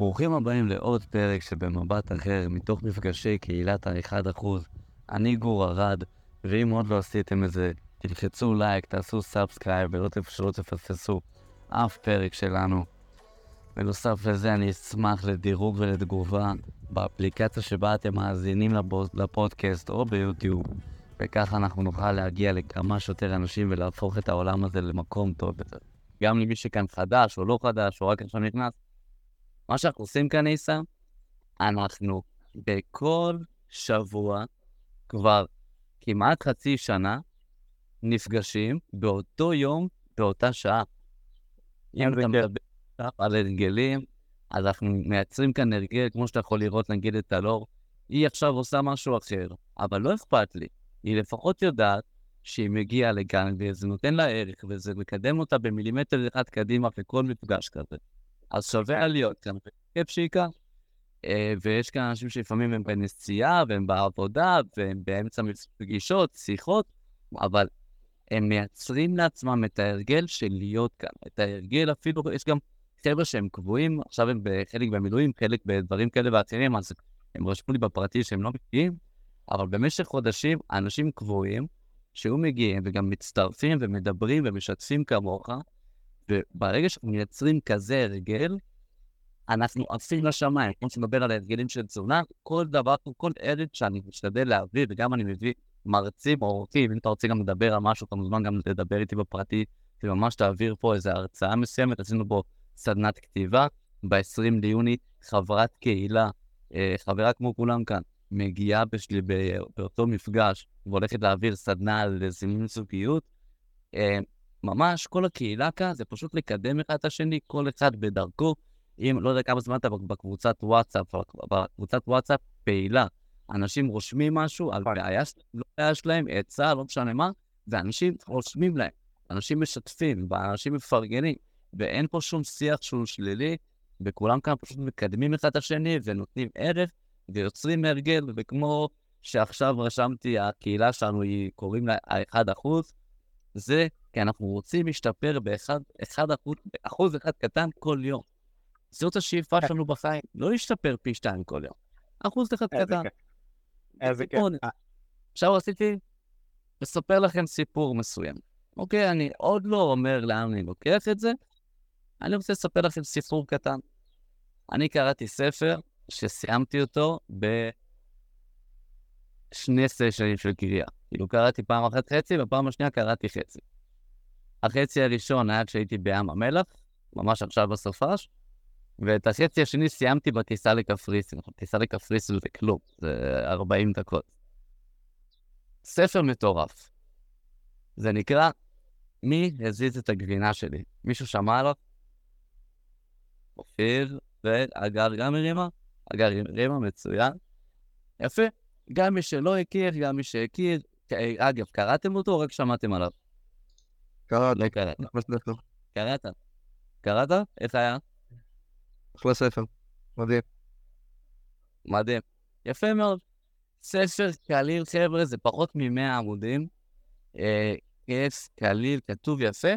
ברוכים הבאים לעוד פרק שבמבט אחר, מתוך מפגשי קהילת ה-1%. אני גור ארד, ואם עוד לא עשיתם את זה, תלחצו לייק, תעשו subscribe, ולא שלא תפספסו אף פרק שלנו. בנוסף לזה, אני אשמח לדירוג ולתגובה באפליקציה שבה אתם מאזינים לפודקאסט או ביוטיוב, וככה אנחנו נוכל להגיע לכמה שיותר אנשים ולהפוך את העולם הזה למקום טוב יותר. גם למי שכאן חדש או לא חדש, או רק עכשיו נכנס, מה שאנחנו עושים כאן, ניסה, אנחנו בכל שבוע, כבר כמעט חצי שנה, נפגשים באותו יום, באותה שעה. אם אתה מדבר על הרגלים, אז אנחנו מייצרים כאן הרגל, כמו שאתה יכול לראות, נגיד את הלור, היא עכשיו עושה משהו אחר, אבל לא אכפת לי. היא לפחות יודעת שהיא מגיעה לכאן, וזה נותן לה ערך, וזה מקדם אותה במילימטר אחד קדימה בכל מפגש כזה. אז שווה להיות כאן, כיף שהיא. אה, ויש כאן אנשים שלפעמים הם בנסיעה, והם בעבודה, והם באמצע פגישות, שיחות, אבל הם מייצרים לעצמם את ההרגל של להיות כאן. את ההרגל אפילו, יש גם חבר'ה שהם קבועים, עכשיו הם חלק במילואים, חלק בדברים כאלה ואחרים, אז הם רשמו לי בפרטי שהם לא מגיעים, אבל במשך חודשים אנשים קבועים, שהיו מגיעים וגם מצטרפים ומדברים ומשתפים כמוך, וברגע שאנחנו מייצרים כזה הרגל, אנחנו עפים לשמיים. כמו שמדבר על ההרגלים של תזונה, כל דבר, כל ערב שאני משתדל להביא, וגם אני מביא מרצים או אורחים, אם אתה רוצה גם לדבר על משהו, אתה מוזמן גם לדבר איתי בפרטי, וממש תעביר פה איזו הרצאה מסוימת. עשינו פה סדנת כתיבה, ב-20 ליוני חברת קהילה, אה, חברה כמו כולם כאן, מגיעה בשלי באותו מפגש והולכת להעביר סדנה על זימון זוגיות. ממש כל הקהילה כאן זה פשוט לקדם אחד את השני, כל אחד בדרכו. אם, לא יודע כמה זמן אתה בקבוצת וואטסאפ, בקבוצת וואטסאפ פעילה, אנשים רושמים משהו על נכון. בעיה שלהם, לא בעיה שלהם, עצה, לא משנה מה, ואנשים רושמים להם, אנשים משתפים, ואנשים מפרגנים, ואין פה שום שיח שהוא שלילי, וכולם כאן פשוט מקדמים אחד את השני ונותנים ערך ויוצרים הרגל, וכמו שעכשיו רשמתי, הקהילה שלנו היא, קוראים לה ה-1%, זה כי אנחנו רוצים להשתפר באחד, אחד אחוז, אחוז אחד קטן כל יום. זאת השאיפה כן. שלנו בחיים, לא להשתפר פי שתיים כל יום. אחוז אחד קטן. איזה כיף. עכשיו רציתי לספר לכם סיפור מסוים. אוקיי, אני עוד לא אומר לאן אני לוקח את זה, אני רוצה לספר לכם סיפור קטן. אני קראתי ספר שסיימתי אותו בשני סשנים של קריאה. כאילו קראתי פעם אחת חצי, ובפעם השנייה קראתי חצי. החצי הראשון היה כשהייתי בים המלח, ממש עכשיו בסופש, ואת החצי השני סיימתי בטיסה לקפריסין. טיסה לקפריסין זה כלום, זה 40 דקות. ספר מטורף. זה נקרא מי הזיז את הגבינה שלי. מישהו שמע עליו? אופיר ואגר גם הרימה? אגר הרימה, מצוין. יפה. גם מי שלא הכיר, גם מי שהכיר. אגב, קראתם אותו או רק שמעתם עליו? קראת. לא קראת. קראת. קראת? איך היה? אחלה ספר. מדהים. מדהים. יפה מאוד. ספר קליל, חבר'ה, זה פחות מ-100 עמודים. אה, כיף, קליל, כתוב יפה.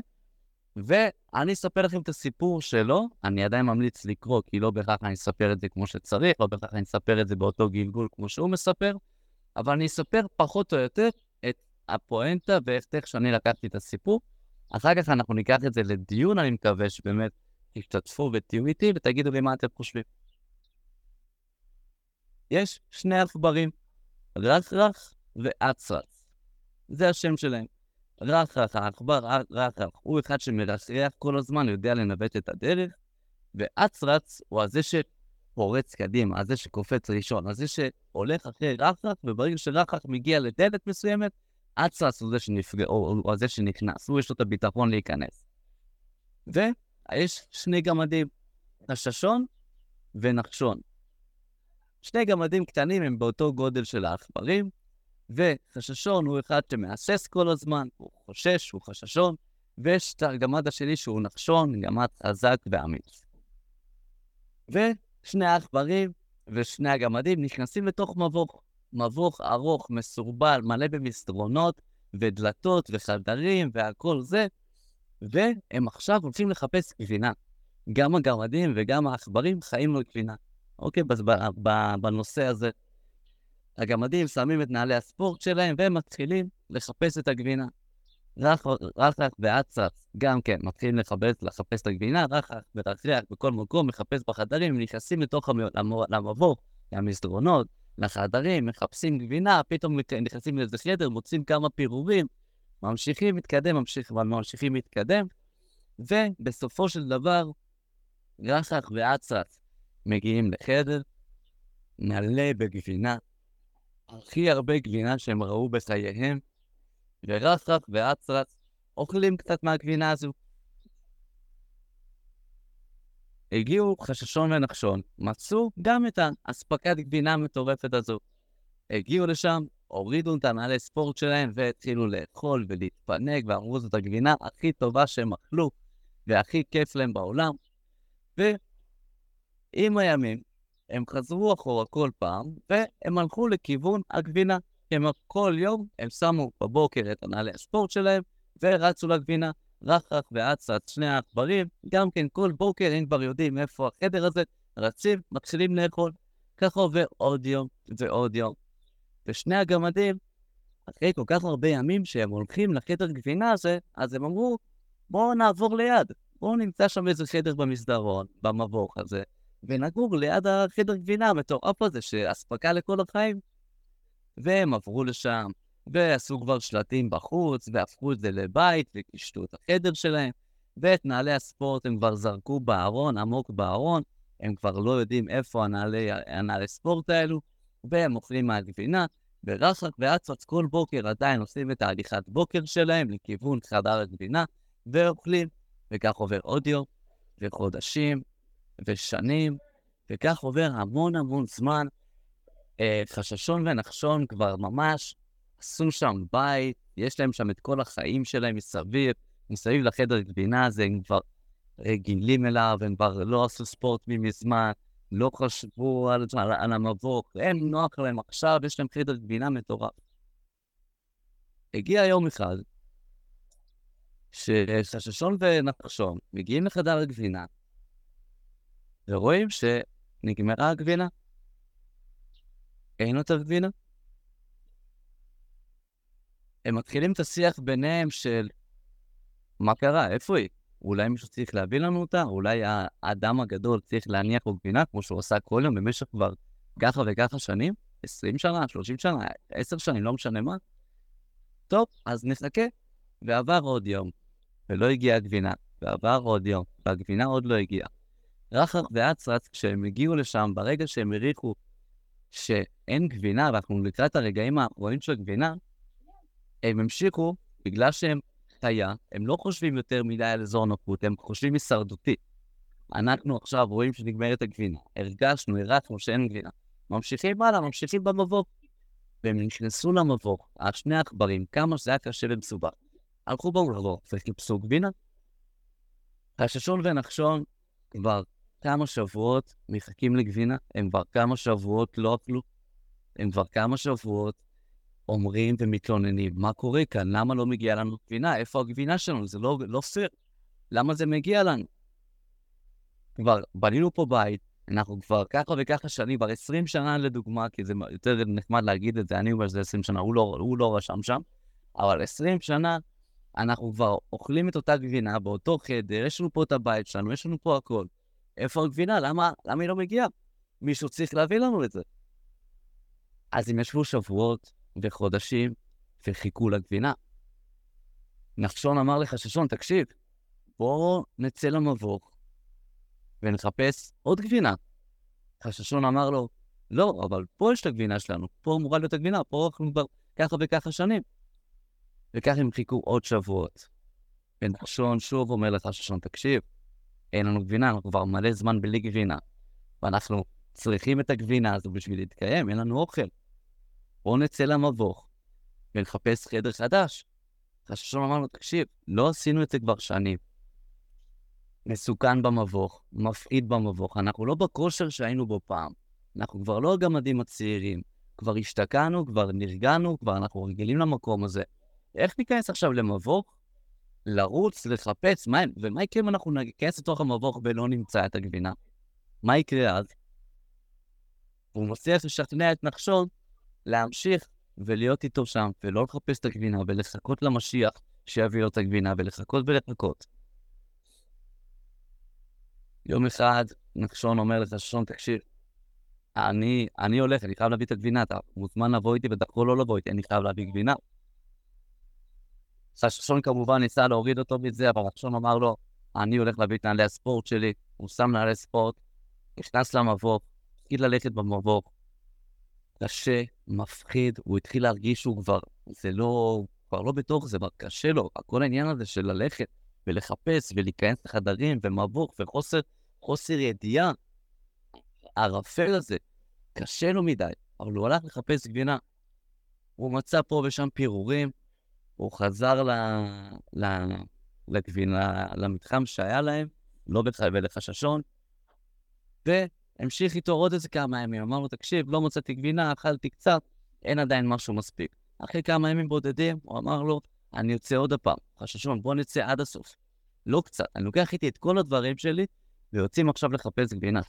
ואני אספר לכם את הסיפור שלו, אני עדיין ממליץ לקרוא, כי לא בהכרח אני אספר את זה כמו שצריך, לא בהכרח אני אספר את זה באותו גלגול כמו שהוא מספר, אבל אני אספר פחות או יותר את הפואנטה ואיך שאני לקחתי את הסיפור. אחר כך אנחנו ניקח את זה לדיון, אני מקווה שבאמת תשתתפו ותהיו איתי ותגידו לי מה אתם חושבים. יש שני עכברים, רחרח ואצרץ. זה השם שלהם. רחרח, העכבר רחרח, הוא אחד שמרחרח כל הזמן, יודע לנווט את הדרך, ואצרץ הוא הזה שפורץ קדימה, הזה שקופץ ראשון, הזה שהולך אחרי רחרח, וברגע שרחרח מגיע לדלת מסוימת, אצרץ הוא זה שנפגע, או, או זה שנכנס, הוא יש לו את הביטחון להיכנס. ויש שני גמדים, חששון ונחשון. שני גמדים קטנים הם באותו גודל של העכברים, וחששון הוא אחד שמהסס כל הזמן, הוא חושש, הוא חששון, ויש את הגמד השני שהוא נחשון, גמד חזק ואמיץ. ושני העכברים ושני הגמדים נכנסים לתוך מבוך. מבוך ארוך, מסורבל, מלא במסדרונות ודלתות וחדרים והכל זה, והם עכשיו הולכים לחפש גבינה. גם הגמדים וגם העכברים חיים לו גבינה. אוקיי, בנושא הזה, הגמדים שמים את נעלי הספורט שלהם והם מתחילים לחפש את הגבינה. רחח ואצרץ גם כן מתחילים לחפש, לחפש את הגבינה, רחח ורחח בכל מקום, מחפש בחדרים, נכנסים לתוך המבוא, למסדרונות, לחדרים, מחפשים גבינה, פתאום נכנסים לאיזה חדר, מוצאים כמה פירורים, ממשיכים להתקדם, ממשיך, ממשיכים להתקדם, ובסופו של דבר, רחח ואצרץ מגיעים לחדר, מלא בגבינה, הכי הרבה גבינה שהם ראו בחייהם, ורחח ואצרץ אוכלים קצת מהגבינה הזו. הגיעו חששון ונחשון, מצאו גם את האספקת גבינה המטורפת הזו. הגיעו לשם, הורידו את הנעלי ספורט שלהם והתחילו לאכול ולהתפנק, ואמרו זאת הגבינה הכי טובה שהם אכלו והכי כיף להם בעולם. ועם הימים, הם חזרו אחורה כל פעם, והם הלכו לכיוון הגבינה. הם כל יום, הם שמו בבוקר את הנעלי הספורט שלהם, ורצו לגבינה. רחח ואצץ, שני העכברים, גם כן כל בוקר הם כבר יודעים איפה החדר הזה, רצים, מתחילים לאכול. ככה עובר עוד יום ועוד יום. ושני הגמדים, אחרי כל כך הרבה ימים שהם הולכים לחדר גבינה הזה, אז הם אמרו, בואו נעבור ליד, בואו נמצא שם איזה חדר במסדרון, במבוך הזה, ונגור ליד החדר גבינה המטורף הזה, שאספקה לכל החיים. והם עברו לשם, ועשו כבר שלטים בחוץ, והפכו את זה לבית, וקישטו את החדר שלהם, ואת נעלי הספורט הם כבר זרקו בארון, עמוק בארון, הם כבר לא יודעים איפה הנעלי, הנעלי ספורט האלו, והם אוכלים מהגבינה, ורחק ואצרץ כל בוקר עדיין עושים את ההליכת בוקר שלהם לכיוון חדר הגבינה, ואוכלים, וכך עובר עוד יום, וחודשים, ושנים, וכך עובר המון המון זמן. אה, חששון ונחשון כבר ממש עשו שם בית, יש להם שם את כל החיים שלהם מסביב, מסביב לחדר גבינה הזה, הם כבר רגילים אליו, הם כבר לא עשו ספורט ממזמן, לא חשבו על, על, על המבוך, הם נוח להם עכשיו, יש להם חדר גבינה מטורף. הגיע יום אחד, שחששון ונחשון מגיעים לחדר הגבינה, ורואים שנגמרה הגבינה. אין יותר גבינה. הם מתחילים את השיח ביניהם של מה קרה, איפה היא? אולי מישהו צריך להביא לנו אותה? אולי האדם הגדול צריך להניח לו גבינה, כמו שהוא עשה כל יום במשך כבר ככה וככה שנים? 20 שנה, 30 שנה, 10 שנים, לא משנה מה. טוב, אז נחכה. ועבר עוד יום, ולא הגיעה הגבינה, ועבר עוד יום, והגבינה עוד לא הגיעה. רחח ואצרץ, כשהם הגיעו לשם, ברגע שהם הריחו שאין גבינה, ואנחנו לקראת הרגעים האחרונים של הגבינה, הם המשיכו, בגלל שהם חיה, הם לא חושבים יותר מדי על אזור נוחות, הם חושבים הישרדותי. אנחנו עכשיו רואים שנגמרת הגבינה, הרגשנו, הרחנו שאין גבינה. ממשיכים הלאה, ממשיכים במבוך. והם נכנסו למבוך, השני עכברים, כמה שזה היה קשה ומסובך. הלכו במבוך וחיפשו גבינה. חששון ונחשון כבר כמה שבועות מחכים לגבינה, הם כבר כמה שבועות לא אכלו, הם כבר כמה שבועות אומרים ומתלוננים, מה קורה כאן? למה לא מגיעה לנו גבינה? איפה הגבינה שלנו? זה לא, לא פייר. למה זה מגיע לנו? כבר בנינו פה בית, אנחנו כבר ככה וככה שנים, כבר 20 שנה לדוגמה, כי זה יותר נחמד להגיד את זה, אני אומר שזה 20 שנה, הוא לא, הוא לא רשם שם, אבל 20 שנה אנחנו כבר אוכלים את אותה גבינה באותו חדר, יש לנו פה את הבית שלנו, יש לנו פה הכל. איפה הגבינה? למה, למה היא לא מגיעה? מישהו צריך להביא לנו את זה. אז הם ישבו שבועות וחודשים וחיכו לגבינה. נחשון אמר לחששון, תקשיב, בוא נצא למבוך ונחפש עוד גבינה. חששון אמר לו, לא, אבל פה יש את הגבינה שלנו, פה אמורה להיות הגבינה, פה אנחנו כבר ככה וככה שנים. וכך הם חיכו עוד שבועות. ונחשון שוב אומר לחששון, תקשיב, אין לנו גבינה, אנחנו כבר מלא זמן בלי גבינה. ואנחנו צריכים את הגבינה הזו בשביל להתקיים, אין לנו אוכל. בואו נצא למבוך ונחפש חדר חדש. חששון אמר לו, תקשיב, לא עשינו את זה כבר שנים. מסוכן במבוך, מפחיד במבוך, אנחנו לא בכושר שהיינו בו פעם. אנחנו כבר לא הגמדים הצעירים. כבר השתקענו, כבר נרגענו, כבר אנחנו רגילים למקום הזה. איך ניכנס עכשיו למבוך לרוץ, לחפש, מה, ומה יקרה אם אנחנו ניכנס לתוך המבוך ולא נמצא את הגבינה? מה יקרה אז? הוא מצליח לשכנע את נחשון להמשיך ולהיות איתו שם, ולא לחפש את הגבינה, ולחכות למשיח שיביא לו את הגבינה, ולחכות ולחכות. יום אחד נחשון אומר לחשון, תקשיב, אני, אני הולך, אני חייב להביא את הגבינה, אתה מוזמן לבוא איתי ואתה לא לבוא איתי, אני חייב להביא גבינה. חששון כמובן ניסה להוריד אותו מזה, אבל נחשון אמר לו, אני הולך להביא את נעלי הספורט שלי, הוא שם נעלי ספורט, נכנס למבוך, התחיל ללכת במבוך, קשה, מפחיד, הוא התחיל להרגיש שהוא כבר, זה לא, כבר לא בתוך זה, כבר קשה לו, כל העניין הזה של ללכת ולחפש ולהיכנס לחדרים ומבוך וחוסר חוסר ידיעה, הערפל הזה, קשה לו מדי, אבל הוא הלך לחפש גבינה. הוא מצא פה ושם פירורים, הוא חזר ל... ל... לגבינה, למתחם שהיה להם, לא בחייבי לחששון, והמשיך איתו עוד איזה כמה ימים. אמר לו, תקשיב, לא מצאתי גבינה, אכלתי קצת, אין עדיין משהו מספיק. אחרי כמה ימים בודדים, הוא אמר לו, אני יוצא עוד הפעם. חששון, בוא נצא עד הסוף. לא קצת, אני לוקח איתי את כל הדברים שלי, ויוצאים עכשיו לחפש גבינה.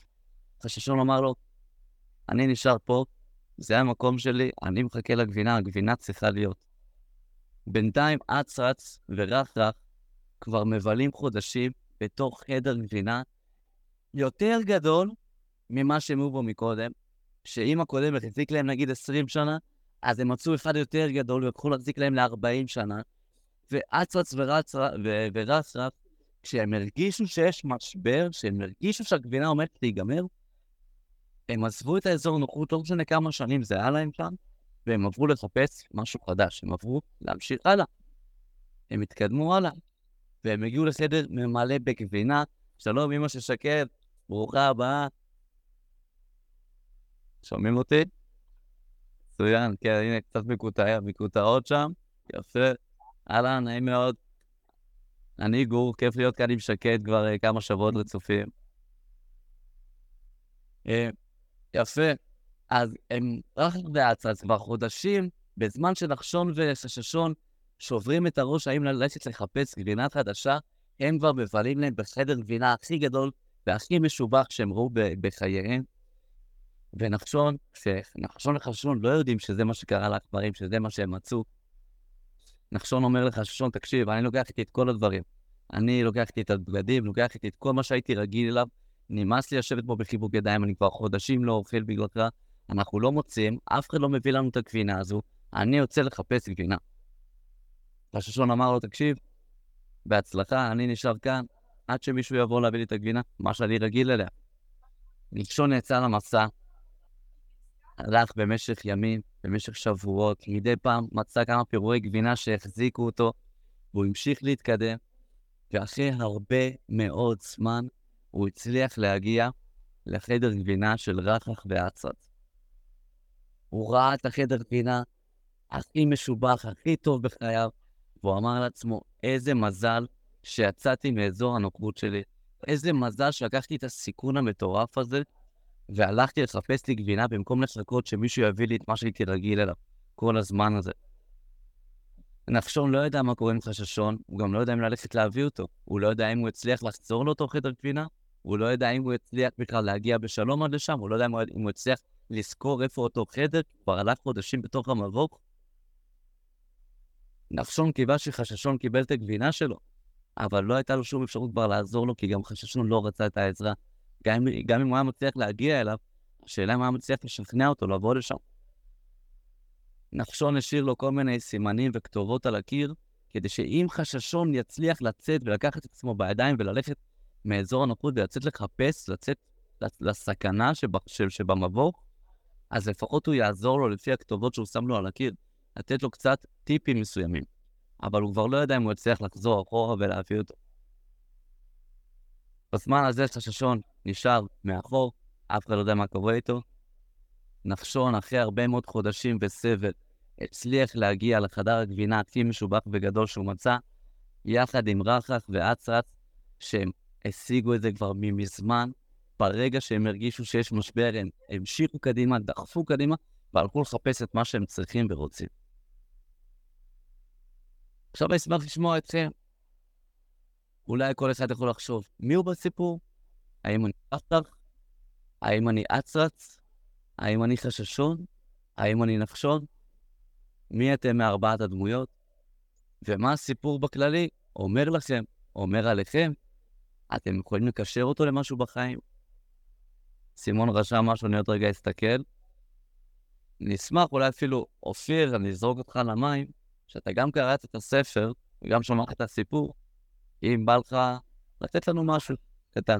חששון אמר לו, אני נשאר פה, זה המקום שלי, אני מחכה לגבינה, הגבינה צריכה להיות. בינתיים אץ רץ ורח רח כבר מבלים חודשים בתוך חדר גבינה יותר גדול ממה שהם היו בו מקודם, שאם הקודם החזיק להם נגיד 20 שנה, אז הם מצאו אחד יותר גדול ויקחו להחזיק להם ל-40 שנה, ואץ רץ ורץ רץ, כשהם הרגישו שיש משבר, כשהם הרגישו שהגבינה עומדת להיגמר, הם עזבו את האזור נוחות, לא משנה כמה שנים זה היה להם שם, והם עברו לחפש משהו חדש, הם עברו להמשיך הלאה. הם התקדמו הלאה, והם הגיעו לחדר ממלא בגבינה. שלום, אמא של שקד, ברוכה הבאה. שומעים אותי? מצוין, כן, הנה קצת מקוטע, מקוטעות שם, יפה. אהלן, נעים מאוד. אני גור, כיף להיות כאן עם שקד כבר uh, כמה שבועות רצופים. Uh, יפה. אז הם רק אז כבר חודשים, בזמן שנחשון וחששון שוברים את הראש האם ללכת לחפש גבינה חדשה, הם כבר מבלים להם בחדר גבינה הכי גדול והכי משובח שהם ראו בחייהם. ונחשון, שנחשון וחששון לא יודעים שזה מה שקרה לעכברים, שזה מה שהם מצאו. נחשון אומר לחששון, תקשיב, אני לוקח איתי את כל הדברים. אני לוקח איתי את הבגדים, לוקח איתי את כל מה שהייתי רגיל אליו. נמאס לי לשבת פה בחיבוק ידיים, אני כבר חודשים לא אוכל בגללך. אנחנו לא מוצאים, אף אחד לא מביא לנו את הגבינה הזו, אני יוצא לחפש גבינה. חששון אמר לו, תקשיב, בהצלחה, אני נשאר כאן עד שמישהו יבוא להביא לי את הגבינה, מה שאני רגיל אליה. נחשון יצא למסע, הלך במשך ימים, במשך שבועות, מדי פעם מצא כמה פירורי גבינה שהחזיקו אותו, והוא המשיך להתקדם, ואחרי הרבה מאוד זמן הוא הצליח להגיע לחדר גבינה של רחח ואצרץ. הוא ראה את החדר פינה הכי משובח, הכי טוב בחייו, והוא אמר לעצמו, איזה מזל שיצאתי מאזור הנוקבות שלי, איזה מזל שלקחתי את הסיכון המטורף הזה, והלכתי לחפש לי גבינה במקום לחכות שמישהו יביא לי את מה שהייתי רגיל אליו כל הזמן הזה. נחשון לא יודע מה קורה עם חששון, הוא גם לא יודע אם ללכת להביא אותו. הוא לא יודע אם הוא יצליח לחזור לאותו חדר גבינה, הוא לא יודע אם הוא יצליח בכלל להגיע בשלום עד לשם, הוא לא יודע אם הוא יצליח לזכור איפה אותו חדר, כבר הלך חודשים בתוך המבוך. נחשון קיווה שחששון קיבל את הגבינה שלו, אבל לא הייתה לו שום אפשרות כבר לעזור לו, כי גם חששון לא רצה את העזרה. גם, גם אם הוא היה מצליח להגיע אליו, השאלה אם הוא היה מצליח לשכנע אותו לבוא לשם. נחשון השאיר לו כל מיני סימנים וכתובות על הקיר, כדי שאם חששון יצליח לצאת ולקחת את עצמו בידיים וללכת מאזור הנוחות ולצאת לחפש, לצאת לסכנה שבמבוך, אז לפחות הוא יעזור לו לפי הכתובות שהוא שם לו על הקיר, לתת לו קצת טיפים מסוימים. אבל הוא כבר לא יודע אם הוא יצליח לחזור אחורה ולהביא אותו. בזמן הזה חששון נשאר מאחור, אף אחד לא יודע מה קורה איתו. נחשון, אחרי הרבה מאוד חודשים וסבל, הצליח להגיע לחדר הגבינה הכי משובח וגדול שהוא מצא, יחד עם רחח ואצרץ, שהם השיגו את זה כבר ממזמן, ברגע שהם הרגישו שיש משבר, הם המשיכו קדימה, דחפו קדימה, והלכו לחפש את מה שהם צריכים ורוצים. עכשיו אני אשמח לשמוע אתכם. אולי כל אחד יכול לחשוב, מי הוא בסיפור? האם אני פחח? האם אני אצרץ? האם אני חששון? האם אני נחשון? מי אתם מארבעת הדמויות? ומה הסיפור בכללי אומר לכם, אומר עליכם? אתם יכולים לקשר אותו למשהו בחיים? סימון רשם משהו, אני עוד רגע אסתכל. נשמח, אולי אפילו, אופיר, אני אזרוק אותך למים, שאתה גם קראת את הספר וגם שמעת את הסיפור, אם בא לך לתת לנו משהו קטן.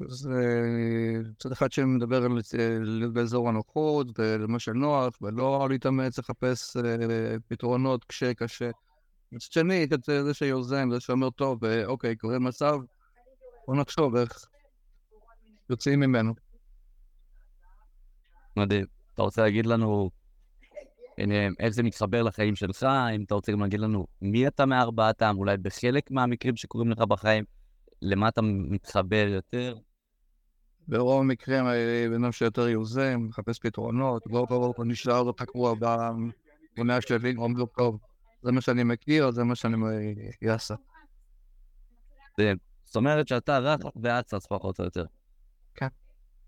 אז מצד אחד שמדבר על להיות באזור הנוחות ומה שנוח, ולא להתאמץ לחפש פתרונות כשקשה. מצד שני, זה שיוזם, זה שאומר, טוב, אוקיי, קורה מצב, בוא נחשוב איך יוצאים ממנו. מדהים. אתה רוצה להגיד לנו איך זה מתחבר לחיים שלך? אם אתה רוצה גם להגיד לנו מי אתה מארבעתם, אולי בחלק מהמקרים שקורים לך בחיים, למה אתה מתחבר יותר? ברוב המקרים, בן אדם שיותר יוזם, מחפש פתרונות, לא ברור, נשאר תקוע במונה שלי, אומרים טוב, זה מה שאני מכיר, זה מה שאני אעשה. זאת אומרת שאתה רך ואצץ פחות או יותר. כן.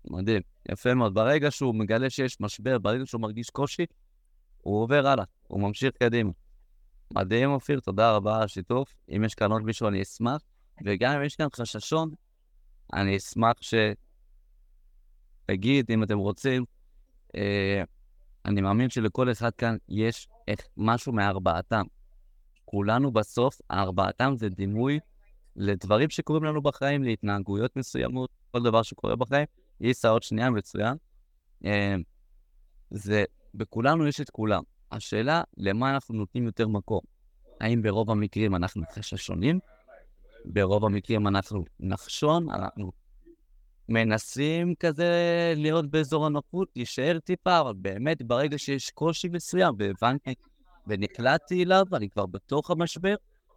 מדהים, יפה מאוד. ברגע שהוא מגלה שיש משבר, ברגע שהוא מרגיש קושי, הוא עובר הלאה, הוא ממשיך קדימה. מדהים, אופיר, תודה רבה על השיתוף. אם יש כאן עוד מישהו, אני אשמח. וגם אם יש כאן חששון, אני אשמח שתגיד, אם אתם רוצים, אה, אני מאמין שלכל אחד כאן יש משהו מארבעתם. כולנו בסוף, ארבעתם זה דימוי לדברים שקורים לנו בחיים, להתנהגויות מסוימות, כל דבר שקורה בחיים. איסה עוד שנייה מצוין. אה, זה, בכולנו יש את כולם. השאלה, למה אנחנו נותנים יותר מקום? האם ברוב המקרים אנחנו חששונים? ברוב המקרים אנחנו נחשון, אנחנו מנסים כזה להיות באזור הנוחות, להישאר טיפה, אבל באמת ברגע שיש קושי מסוים, והבנתי ונקלעתי אליו, אני כבר בתוך המשבר,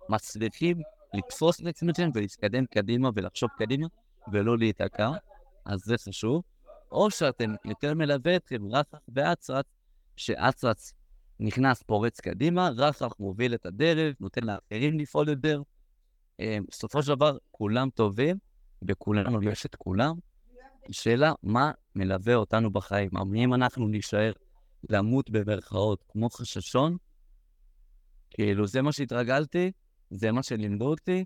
מצליחים לתפוס את עצמכם ולהתקדם קדימה ולחשוב קדימה ולא להיתקע, אז זה חשוב. או שאתם יותר מלווה אתכם רחח שאצרץ נכנס, פורץ קדימה, רחח מוביל את הדרך, נותן לאחרים לפעול יותר. אה, בסופו של דבר, כולם טובים, וכולנו יש את כולם. שאלה, מה מלווה אותנו בחיים? אם אנחנו נישאר למות במרכאות כמו חששון, כאילו זה מה שהתרגלתי, זה מה שלימדו אותי,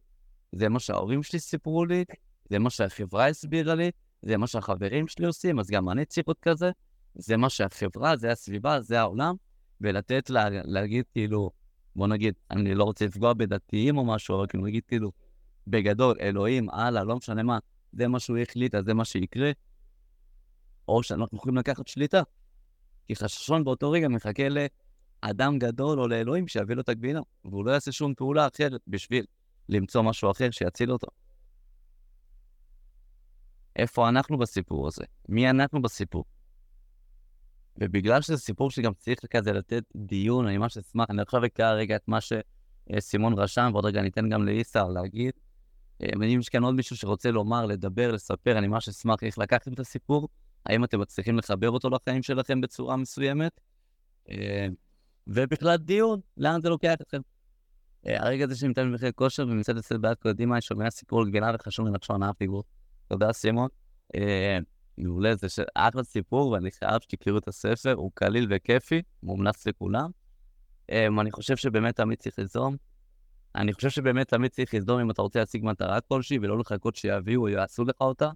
זה מה שההורים שלי סיפרו לי, זה מה שהחברה הסבירה לי, זה מה שהחברים שלי עושים, אז גם אני צריך להיות כזה. זה מה שהחברה, זה הסביבה, זה העולם, ולתת לה, להגיד כאילו, בוא נגיד, אני לא רוצה לפגוע בדתיים או משהו, אבל כאילו נגיד כאילו, בגדול, אלוהים, הלאה, לא משנה מה, זה מה שהוא החליט, אז זה מה שיקרה, או שאנחנו יכולים לקחת שליטה. כי חששון באותו רגע מחכה לאדם גדול או לאלוהים שיביא לו את הגבינה, והוא לא יעשה שום פעולה אחרת בשביל למצוא משהו אחר שיציל אותו. איפה אנחנו בסיפור הזה? מי אנחנו בסיפור? ובגלל שזה סיפור שגם צריך כזה לתת דיון, אני ממש אשמח, אני עכשיו אקרא רגע את מה שסימון רשם, ועוד רגע ניתן גם לאיסר להגיד. אה, אם יש כאן עוד מישהו שרוצה לומר, לדבר, לספר, אני ממש אשמח איך לקחתם את הסיפור, האם אתם מצליחים לחבר אותו לחיים שלכם בצורה מסוימת, אה, ובכלל דיון, לאן זה לוקח אתכם. אה, הרגע הזה שאני מתאמן במחיר כושר ומצד אצל בעד קדימה, אני שומע סיפור גבינה וחשוב לנחשון אף פיגור. תודה, סימון. מעולה, זה אחלה סיפור, ואני חייב שתכירו את הספר, הוא קליל וכיפי, מומלץ לכולם. אני חושב שבאמת תמיד צריך ליזום. אני חושב שבאמת תמיד צריך ליזום אם אתה רוצה להשיג מטרה כלשהי, ולא לחכות שיביאו או יעשו לך אותה.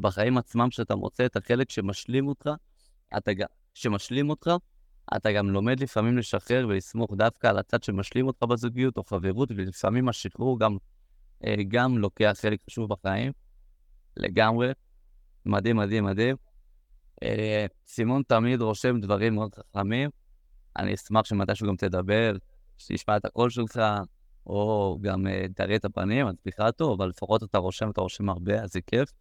בחיים עצמם, כשאתה מוצא את החלק שמשלים אותך, אתה גם, שמשלים אותך, אתה גם לומד לפעמים לשחרר ולסמוך דווקא על הצד שמשלים אותך בזוגיות או חברות, ולפעמים השחרור גם, גם לוקח חלק חשוב בחיים. לגמרי. מדהים, מדהים, מדהים. אה, סימון תמיד רושם דברים מאוד חכמים. אני אשמח שמתישהו גם תדבר, שתשמע את הקול שלך, או גם אה, תראה את הפנים, אז בכלל טוב, אבל לפחות אתה רושם, אתה רושם הרבה, אז זה כיף.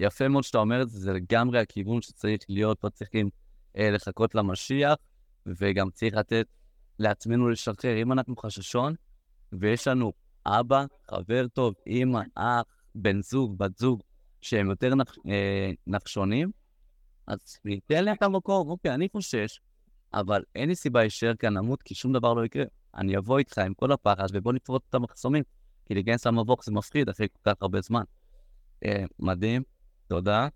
ויפה מאוד שאתה אומר את זה, זה לגמרי הכיוון שצריך להיות, לא צריכים אה, לחכות למשיח, וגם צריך לתת לעצמנו לשחרר. אם אנחנו חששון, ויש לנו אבא, חבר טוב, אימא, אח, בן זוג, בת זוג, שהם יותר נח, אה, נחשונים, אז ניתן להם את המקום, אוקיי, אני חושש, אבל אין לי סיבה להישאר כאן למות, כי שום דבר לא יקרה. אני אבוא איתך עם כל הפחד, ובוא נפרוט את המחסומים. כי להיכנס למבוך זה מפחיד אחרי כל כך הרבה זמן. אה, מדהים, תודה.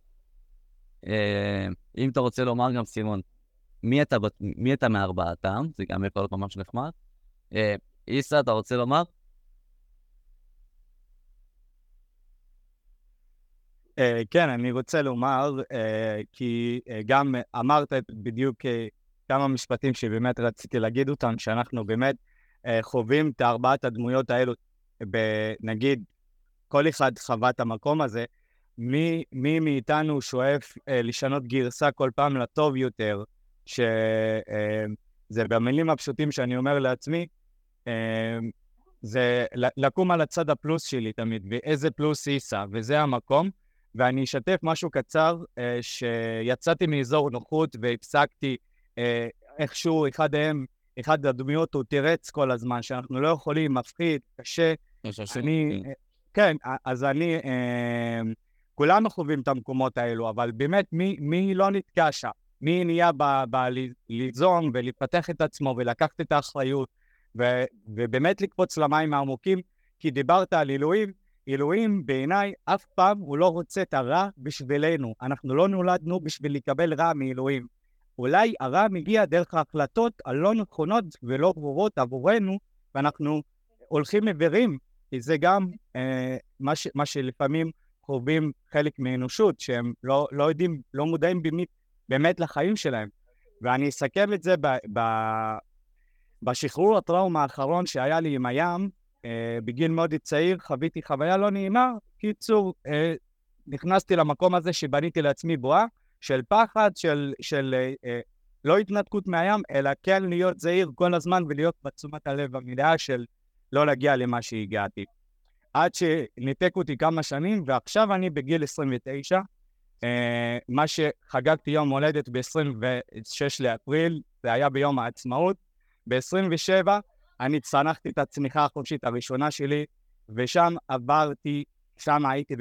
אה, אם אתה רוצה לומר גם, סימון, מי אתה, מי אתה מארבעתם? זה גם יכול להיות ממש נחמד. אה, איסה, אתה רוצה לומר? כן, אני רוצה לומר, uh, כי uh, גם אמרת בדיוק כמה משפטים שבאמת רציתי להגיד אותם, שאנחנו באמת חווים את ארבעת הדמויות האלו, נגיד, כל אחד חווה את המקום הזה, מי, מי מאיתנו שואף לשנות גרסה כל פעם לטוב יותר, שזה במילים הפשוטים שאני אומר לעצמי, זה לקום על הצד הפלוס שלי תמיד, ואיזה פלוס ייסע, וזה המקום. ואני אשתף משהו קצר, אה, שיצאתי מאזור נוחות והפסקתי אה, איכשהו, אחד מהם, אחד הדמויות הוא תירץ כל הזמן, שאנחנו לא יכולים, מפחיד, קשה. אני, אה, כן, אז אני, כולנו חווים את המקומות האלו, אבל באמת, מי, מי לא נתקע שם? מי נהיה בליזום ולפתח את עצמו ולקחת את האחריות ו, ובאמת לקפוץ למים העמוקים? כי דיברת על עילויים, אלוהים בעיניי אף פעם הוא לא רוצה את הרע בשבילנו. אנחנו לא נולדנו בשביל לקבל רע מאלוהים. אולי הרע מגיע דרך ההחלטות הלא נכונות ולא ברורות עבורנו, ואנחנו הולכים עיוורים, כי זה גם אה, מה, ש, מה שלפעמים חווים חלק מהאנושות, שהם לא, לא יודעים, לא מודעים באמת, באמת לחיים שלהם. ואני אסכם את זה ב, ב, בשחרור הטראומה האחרון שהיה לי עם הים, בגיל מאוד צעיר חוויתי חוויה לא נעימה. קיצור, אה, נכנסתי למקום הזה שבניתי לעצמי בועה של פחד, של, של אה, לא התנתקות מהים, אלא כן להיות זהיר כל הזמן ולהיות בתשומת הלב המלאה של לא להגיע למה שהגעתי. עד שניתק אותי כמה שנים, ועכשיו אני בגיל 29. אה, מה שחגגתי יום הולדת ב-26 לאפריל, זה היה ביום העצמאות. ב-27 אני צנחתי את הצמיחה החודשית הראשונה שלי, ושם עברתי, שם הייתי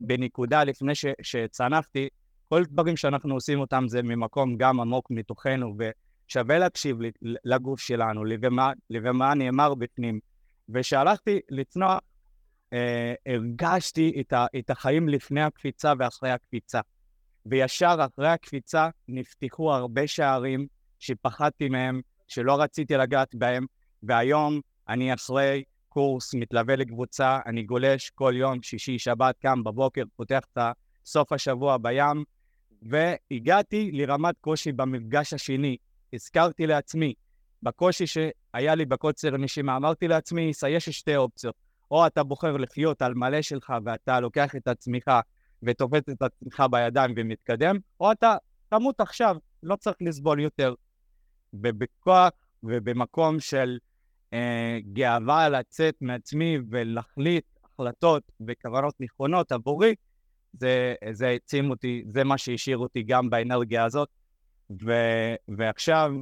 בנקודה לפני ש, שצנחתי, כל דברים שאנחנו עושים אותם זה ממקום גם עמוק מתוכנו, ושווה להקשיב לגוף שלנו, למה, למה נאמר בפנים. וכשהלכתי לצנוח, אה, הרגשתי את, ה, את החיים לפני הקפיצה ואחרי הקפיצה. וישר אחרי הקפיצה נפתחו הרבה שערים שפחדתי מהם, שלא רציתי לגעת בהם, והיום אני אחרי קורס, מתלווה לקבוצה, אני גולש כל יום, שישי, שבת, קם בבוקר, פותח את סוף השבוע בים, והגעתי לרמת קושי במפגש השני. הזכרתי לעצמי, בקושי שהיה לי בקוצר נשימה, אמרתי לעצמי, יש שתי אופציות. או אתה בוחר לחיות על מלא שלך ואתה לוקח את עצמך ותופס את עצמך בידיים ומתקדם, או אתה תמות עכשיו, לא צריך לסבול יותר. ובכוח ובמקום של גאווה לצאת מעצמי ולהחליט החלטות וכוונות נכונות עבורי, זה, זה העצים אותי, זה מה שהשאיר אותי גם באנרגיה הזאת. ו, ועכשיו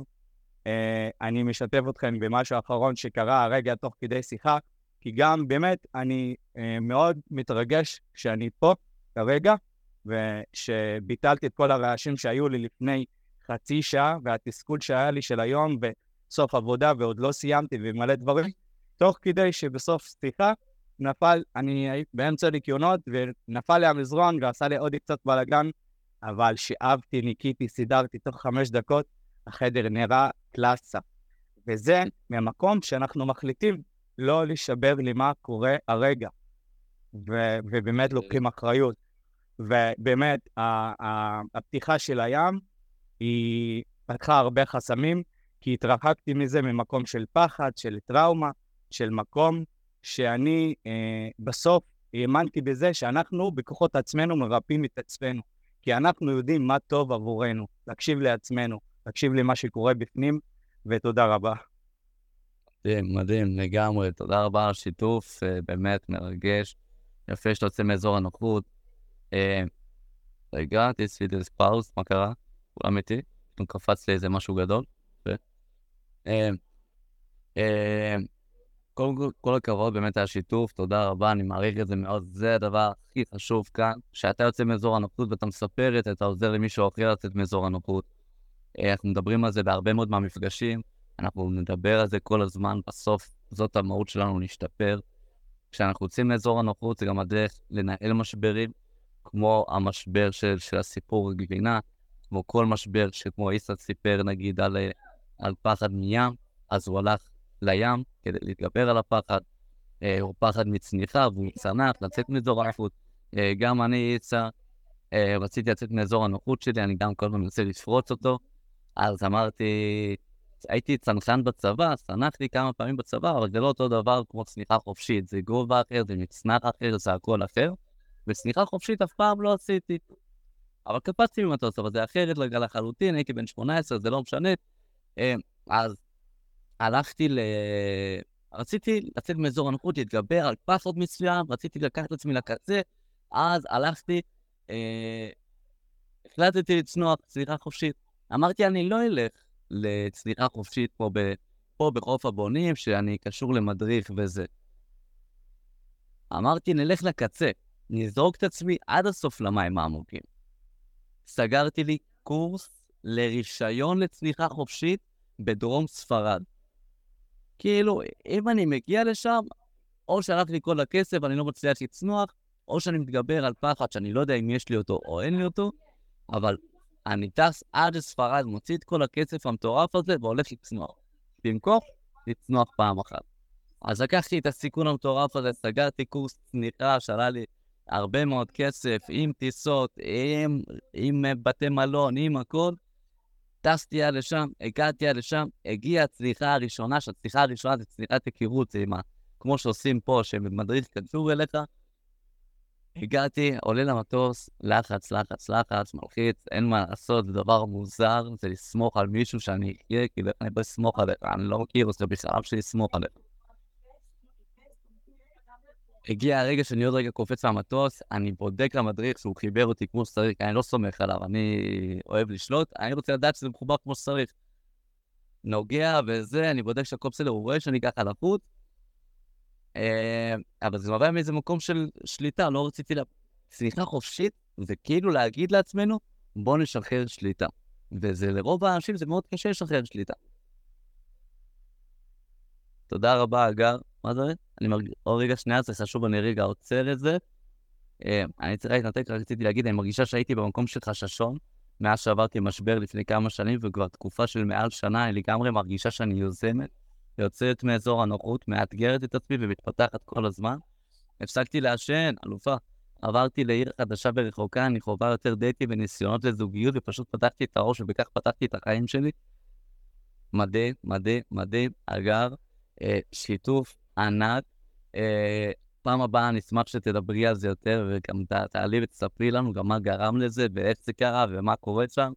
אה, אני משתף אתכם במשהו האחרון שקרה הרגע תוך כדי שיחה, כי גם באמת אני אה, מאוד מתרגש כשאני פה כרגע, ושביטלתי את כל הרעשים שהיו לי לפני חצי שעה, והתסכול שהיה לי של היום, סוף עבודה ועוד לא סיימתי ומלא דברים, תוך כדי שבסוף שיחה נפל, אני באמצע ניקיונות ונפל לי המזרון ועשה לי עוד קצת בלאגן, אבל שאבתי, ניקיתי, סידרתי, תוך חמש דקות החדר נראה קלאסה. וזה מהמקום שאנחנו מחליטים לא להישבר למה קורה הרגע, ו- ובאמת לוקחים אחריות. ובאמת, הפתיחה של הים היא פתחה הרבה חסמים, כי התרחקתי מזה ממקום של פחד, של טראומה, של מקום שאני אה, בסוף האמנתי בזה שאנחנו בכוחות עצמנו מרפאים את עצמנו, כי אנחנו יודעים מה טוב עבורנו, להקשיב לעצמנו, להקשיב למה שקורה בפנים, ותודה רבה. מדהים, מדהים, לגמרי. תודה רבה על השיתוף, אה, באמת מרגש. יפה שאתה יוצא מאזור הנוחות. אה, רגע, תעשי את זה פאוס, מה קרה? כולם איתי? קפץ לי איזה משהו גדול. אה, אה, קודם כל, הכבוד באמת על השיתוף, תודה רבה, אני מעריך את זה מאוד. זה הדבר הכי חשוב כאן, שאתה יוצא מאזור הנוחות ואתה מספר את זה, אתה עוזר למישהו אחר לצאת מאזור הנוחות. אה, אנחנו מדברים על זה בהרבה מאוד מהמפגשים. אנחנו נדבר על זה כל הזמן, בסוף זאת המהות שלנו להשתפר. כשאנחנו יוצאים לאזור הנוחות זה גם הדרך לנהל משברים, כמו המשבר של, של הסיפור הגבינה, כמו כל משבר שכמו איסה סיפר נגיד על, על פחד מים, אז הוא הלך לים כדי להתגבר על הפחד, אה, הוא פחד מצניחה והוא צנח לצאת מאזור הנוחות. אה, גם אני, איסה, אה, רציתי לצאת מאזור הנוחות שלי, אני גם כל הזמן מנסה לפרוץ אותו, אז אמרתי, הייתי צנחן בצבא, צנחתי כמה פעמים בצבא, אבל זה לא אותו דבר כמו צניחה חופשית, זה גובה אחר, זה מצנח אחר, זה הכל אחר, וצניחה חופשית אף פעם לא עשיתי. אבל קפצתי ממטוס, אבל זה אחרת לחלוטין, הייתי בן 18, זה לא משנה. אה, אז הלכתי ל... רציתי לצאת מאזור הנוחות, להתגבר על פחד מסוים, רציתי לקחת את עצמי לקצה, אז הלכתי, אה, החלטתי לצנוח צניחה חופשית. אמרתי, אני לא אלך לצניחה חופשית פה, ב, פה בחוף הבונים, שאני קשור למדריך וזה. אמרתי, נלך לקצה, נזרוק את עצמי עד הסוף למים העמוקים. סגרתי לי קורס לרישיון לצניחה חופשית בדרום ספרד. כאילו, אם אני מגיע לשם, או שהלך לי כל הכסף ואני לא מצליח לצנוח, או שאני מתגבר על פחד שאני לא יודע אם יש לי אותו או אין לי אותו, אבל אני טס עד לספרד, מוציא את כל הכסף המטורף הזה והולך לצנוח. במקום לצנוח פעם אחת. אז לקחתי את הסיכון המטורף הזה, סגרתי קורס צניחה שעלה לי הרבה מאוד כסף, עם טיסות, עם, עם בתי מלון, עם הכל. טסתי עד לשם, הגעתי עד לשם, הגיעה הצליחה הראשונה, שהצליחה הראשונה זה צליחת היכרות, זה עם ה... כמו שעושים פה, שמדריך קשור אליך, הגעתי, עולה למטוס, לחץ, לחץ, לחץ, מלחיץ, אין מה לעשות, זה דבר מוזר, זה לסמוך על מישהו שאני אחיה, כאילו אני לא אסמוך עליך, אני לא מכיר אותך בכלל שלי לסמוך עליך. הגיע הרגע שאני עוד רגע קופץ מהמטוס, אני בודק למדריך שהוא חיבר אותי כמו שצריך, אני לא סומך עליו, אני אוהב לשלוט, אני רוצה לדעת שזה מחובר כמו שצריך. נוגע וזה, אני בודק שהכל בסדר, הוא רואה שאני ככה לחוץ, אה, אבל זה נובע מאיזה מקום של שליטה, לא רציתי לה... צניחה חופשית זה כאילו להגיד לעצמנו, בוא נשחרר שליטה. וזה לרוב האנשים זה מאוד קשה לשחרר שליטה. תודה רבה, אגר. מה זה? אני מרגיש... עוד רגע שנייה, זה חשוב, אני רגע עוצר את זה. אה, אני צריך להתנתק, רציתי להגיד, אני מרגישה שהייתי במקום של חששון, מאז שעברתי משבר לפני כמה שנים, וכבר תקופה של מעל שנה, אני לגמרי מרגישה שאני יוזמת. יוצאת מאזור הנוחות, מאתגרת את עצמי ומתפתחת כל הזמן. הפסקתי לעשן, אלופה. עברתי לעיר חדשה ורחוקה, אני חווה יותר דייטים וניסיונות לזוגיות, ופשוט פתחתי את הראש, ובכך פתחתי את החיים שלי. מדהים, מדהים, מדהים. אגב, אה, שיתוף ענק. אה, פעם הבאה אני אשמח שתדברי על זה יותר, וגם תעלי ותספרי לנו גם מה גרם לזה, ואיך זה קרה, ומה קורה שם.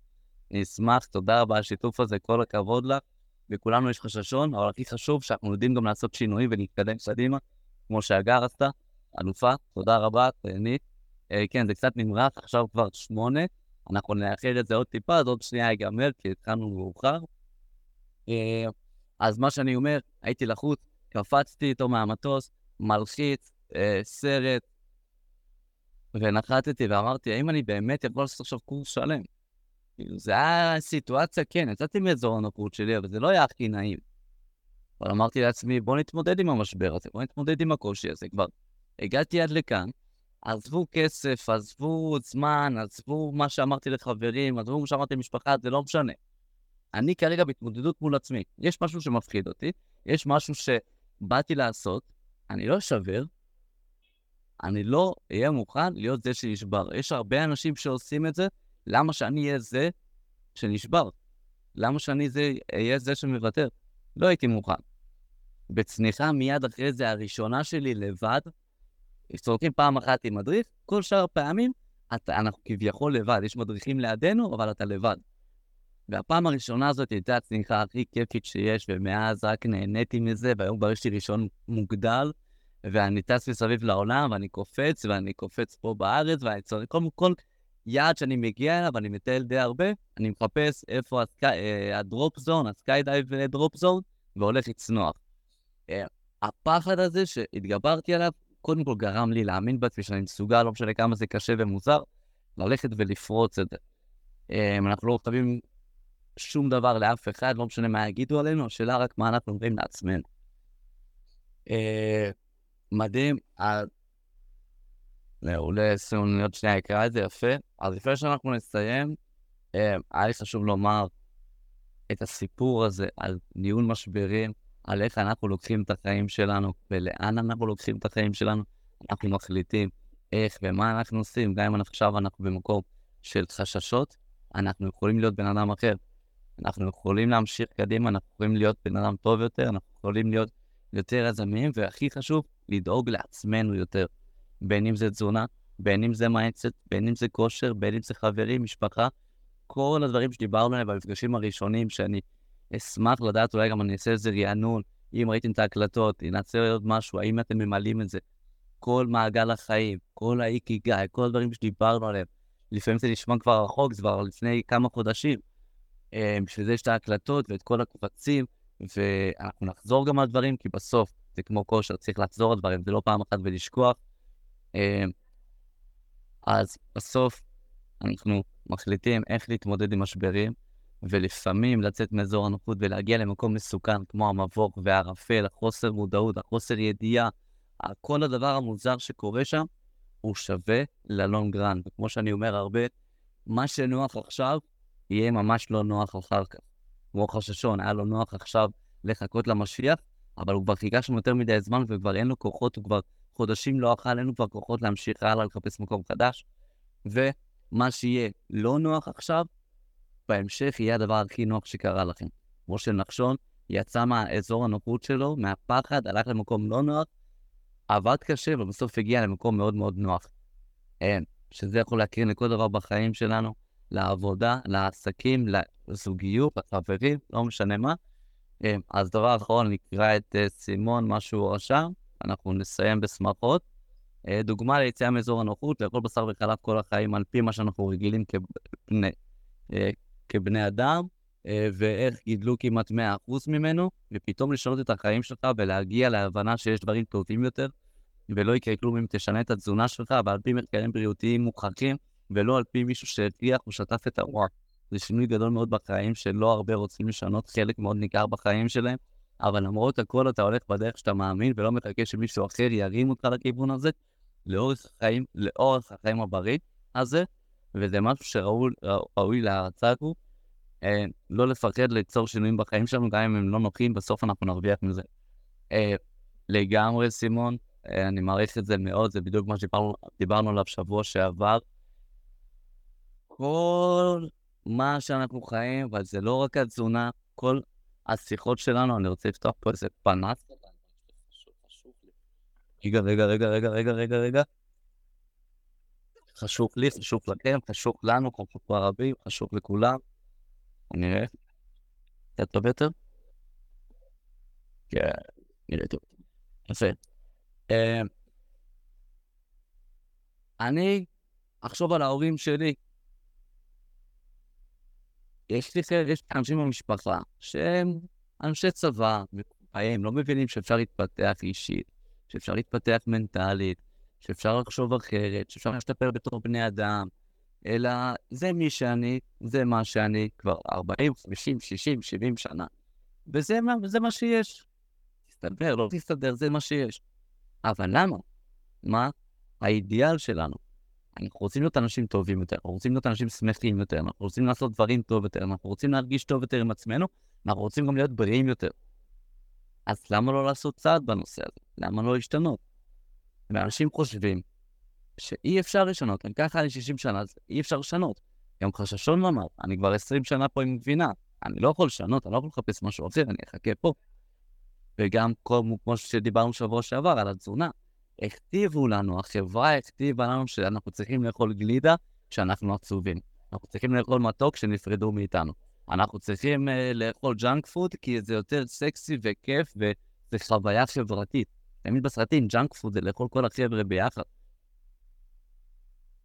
אני אשמח, תודה רבה על השיתוף הזה, כל הכבוד לך. וכולנו יש חששון, אבל הכי חשוב שאנחנו יודעים גם לעשות שינויים ולהתקדם קדימה, כמו שהגר עשתה, אלופה, תודה רבה, תהנית. אה, כן, זה קצת נמרח, עכשיו כבר שמונה, אנחנו נאחר את זה עוד טיפה, אז עוד שנייה ייגמר, כי התחלנו מאוחר. אה, אז מה שאני אומר, הייתי לחוץ, קפצתי איתו מהמטוס, מלחיץ, אה, סרט, ונחתתי ואמרתי, האם אני באמת יכול לעשות עכשיו קורס שלם? כאילו, זה היה סיטואציה, כן, יצאתי מאזור הנוחות שלי, אבל זה לא היה הכי נעים. אבל אמרתי לעצמי, בוא נתמודד עם המשבר הזה, בוא נתמודד עם הקושי הזה כבר. הגעתי עד לכאן, עזבו כסף, עזבו זמן, עזבו מה שאמרתי לחברים, עזבו מה שאמרתי למשפחה, זה לא משנה. אני כרגע בהתמודדות מול עצמי. יש משהו שמפחיד אותי, יש משהו שבאתי לעשות, אני לא אשבר, אני לא אהיה מוכן להיות זה שישבר. יש הרבה אנשים שעושים את זה, למה שאני אהיה זה שנשבר? למה שאני אהיה זה שמוותר? לא הייתי מוכן. בצניחה מיד אחרי זה, הראשונה שלי לבד, צורקים פעם אחת עם מדריך, כל שאר הפעמים אתה, אנחנו כביכול לבד, יש מדריכים לידינו, אבל אתה לבד. והפעם הראשונה הזאת הייתה הצניחה הכי כיפית שיש, ומאז רק נהניתי מזה, והיום כבר יש לי רישיון מוגדל, ואני טס מסביב לעולם, ואני קופץ, ואני קופץ פה בארץ, ואני צורך, כל, כל, יעד שאני מגיע אליו, אני מטייל די הרבה, אני מחפש איפה אה, ה drop zone, ה skydive drop zone, והולך לצנוח. אה, הפחד הזה שהתגברתי עליו, קודם כל גרם לי להאמין בעצמי שאני מסוגל, לא משנה כמה זה קשה ומוזר, ללכת ולפרוץ את זה. אה, אנחנו לא חייבים שום דבר לאף אחד, לא משנה מה יגידו עלינו, השאלה רק מה אנחנו אומרים לעצמנו. אה, מדהים, אולי סיום עוד שנייה יקרא את זה יפה. אז לפני שאנחנו נסיים, אה, היה לי חשוב לומר את הסיפור הזה על ניהול משברים, על איך אנחנו לוקחים את החיים שלנו ולאן אנחנו לוקחים את החיים שלנו. אנחנו מחליטים איך ומה אנחנו עושים, גם אם עכשיו אנחנו במקום של חששות, אנחנו יכולים להיות בן אדם אחר. אנחנו יכולים להמשיך קדימה, אנחנו יכולים להיות בן אדם טוב יותר, אנחנו יכולים להיות יותר יזמיים, והכי חשוב, לדאוג לעצמנו יותר. בין אם זה תזונה, בין אם זה mindset, בין אם זה כושר, בין אם זה חברים, משפחה, כל הדברים שדיברנו עליהם במפגשים הראשונים, שאני אשמח לדעת, אולי גם אני אעשה איזה רענון, אם ראיתם את ההקלטות, נעשה עוד משהו, האם אתם ממלאים את זה. כל מעגל החיים, כל האיקיגאי, כל הדברים שדיברנו עליהם. לפעמים זה נשמע כבר רחוק, זה כבר לפני כמה חודשים. אה, בשביל זה יש את ההקלטות ואת כל הקבצים, ואנחנו נחזור גם על דברים, כי בסוף זה כמו כושר, צריך לחזור על דברים, זה לא פעם אחת ולשכוח. אה, אז בסוף אנחנו מחליטים איך להתמודד עם משברים, ולפעמים לצאת מאזור הנוחות ולהגיע למקום מסוכן, כמו המבוך והערפל, החוסר מודעות, החוסר ידיעה, כל הדבר המוזר שקורה שם, הוא שווה ללונג רן. וכמו שאני אומר הרבה, מה שנוח עכשיו, יהיה ממש לא נוח אחר כך. כמו חששון, היה לו נוח עכשיו לחכות למשיח, אבל הוא כבר חיכה שם יותר מדי זמן וכבר אין לו כוחות, הוא כבר חודשים לא אכל, אין לו כבר כוחות להמשיך הלאה לחפש מקום חדש. ומה שיהיה לא נוח עכשיו, בהמשך יהיה הדבר הכי נוח שקרה לכם. כמו שנחשון יצא מהאזור הנוחות שלו, מהפחד, הלך למקום לא נוח, עבד קשה, ובסוף הגיע למקום מאוד מאוד נוח. אין, שזה יכול להקרין לכל דבר בחיים שלנו, לעבודה, לעסקים, לזוגיות, לחברים, לא משנה מה. אין, אז דבר אחרון, נקרא את uh, סימון, מה שהוא רשם, אנחנו נסיים בשמחות. Uh, דוגמה ליציאה מאזור הנוחות, לאכול בשר וחלב כל החיים על פי מה שאנחנו רגילים כבני, uh, כבני אדם, אה, ואיך גידלו כמעט 100% ממנו, ופתאום לשנות את החיים שלך ולהגיע להבנה שיש דברים טובים יותר, ולא יקרה כלום אם תשנה את התזונה שלך, ועל פי מחקרים בריאותיים מוכחים, ולא על פי מישהו שהצליח ושטף את הוואק. זה שינוי גדול מאוד בחיים, שלא הרבה רוצים לשנות, חלק מאוד ניכר בחיים שלהם, אבל למרות הכל אתה הולך בדרך שאתה מאמין, ולא מחכה שמישהו אחר ירים אותך לכיוון הזה, לאורך החיים, לאורך החיים הבריא הזה, וזה משהו שראוי להערצה פה. אה, לא לפחד ליצור שינויים בחיים שלנו, גם אם הם לא נוחים, בסוף אנחנו נרוויח מזה. אה, לגמרי, סימון, אה, אני מעריך את זה מאוד, זה בדיוק מה שדיברנו עליו שבוע שעבר. כל מה שאנחנו חיים, אבל זה לא רק התזונה, כל השיחות שלנו, אני רוצה לפתוח פה איזה פנס. רגע, רגע, רגע, רגע, רגע, רגע, רגע. חשוב לי, חשוב לכם, חשוב לנו, חשוב לערבים, חשוב לכולם. נראה. קצת טוב יותר? כן, נראה טוב. יפה. אה, אני אחשוב על ההורים שלי. יש לי יש אנשים במשפחה שהם אנשי צבא, הם לא מבינים שאפשר להתפתח אישית, שאפשר להתפתח מנטלית, שאפשר לחשוב אחרת, שאפשר להשתפר בתור בני אדם, אלא זה מי שאני, זה מה שאני כבר 40, 50, 60, 70 שנה. וזה מה, וזה מה שיש. תסתדר, לא תסתדר, זה מה שיש. אבל למה? מה האידיאל שלנו? אנחנו רוצים להיות אנשים טובים יותר, אנחנו רוצים להיות אנשים שמחים יותר, אנחנו רוצים לעשות דברים טוב יותר, אנחנו רוצים להרגיש טוב יותר עם עצמנו, אנחנו רוצים גם להיות בריאים יותר. אז למה לא לעשות צעד בנושא הזה? למה לא להשתנות? ואנשים חושבים שאי אפשר לשנות, גם ככה אני 60 שנה, אז אי אפשר לשנות. גם חששון אמר, אני כבר 20 שנה פה עם גבינה, אני לא יכול לשנות, אני לא יכול לחפש משהו אחר, אני אחכה פה. וגם כמו שדיברנו שבוע שעבר על התזונה, הכתיבו לנו, החברה הכתיבה לנו שאנחנו צריכים לאכול גלידה כשאנחנו עצובים. אנחנו צריכים לאכול מתוק כשנפרדו מאיתנו. אנחנו צריכים uh, לאכול junk food כי זה יותר סקסי וכיף וזה חוויה חברתית. תמיד בסרטים junk food זה לאכול כל החבר'ה ביחד.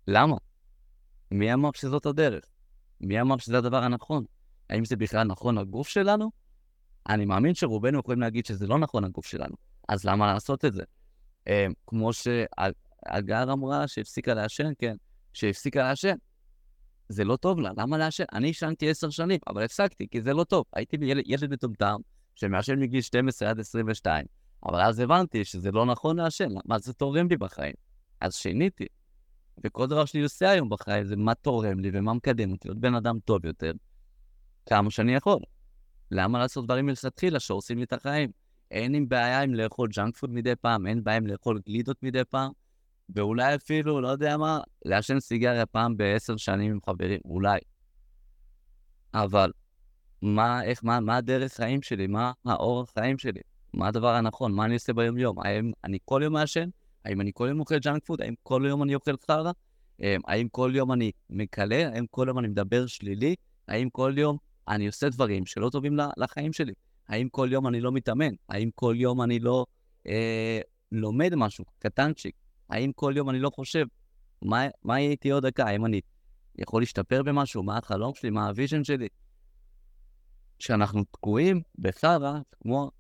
למה? מי אמר שזאת הדרך? מי אמר שזה הדבר הנכון? האם זה בכלל נכון הגוף שלנו? אני מאמין שרובנו יכולים להגיד שזה לא נכון הגוף שלנו, אז למה לעשות את זה? אה, כמו שהגר אמרה שהפסיקה לעשן, כן, שהפסיקה לעשן. זה לא טוב לה, למה לעשן? אני עישנתי עשר שנים, אבל הפסקתי, כי זה לא טוב. הייתי ילד, ילד מטומטם שמעשן מגיל 12 עד 22, אבל אז הבנתי שזה לא נכון לעשן, מה זה תורם לי בחיים? אז שיניתי. וכל דבר שאני עושה היום בחיים זה מה תורם לי ומה מקדם אותי, להיות בן אדם טוב יותר, כמה שאני יכול. למה לעשות דברים מלכתחילה שהורסים לי את החיים? אין לי בעיה עם לאכול junk food מדי פעם, אין בעיה עם לאכול גלידות מדי פעם, ואולי אפילו, לא יודע מה, לעשן סיגריה פעם בעשר שנים עם חברים, אולי. אבל מה, איך, מה, מה הדרך חיים שלי? מה האורח חיים שלי? מה הדבר הנכון? מה אני עושה ביום-יום? האם אני כל יום מעשן? האם אני כל יום אוכל junk food? האם כל יום אני אוכל חרא? אמ, האם כל יום אני מקלל? האם כל יום אני מדבר שלילי? האם כל יום אני עושה דברים שלא טובים לחיים שלי? האם כל יום אני לא מתאמן? האם כל יום אני לא אה, לומד משהו, קטנצ'יק? האם כל יום אני לא חושב, מה, מה יהיה איתי עוד דקה? האם אני יכול להשתפר במשהו? מה החלום שלי? מה ה vision שלי? כשאנחנו תקועים בחרא, כמו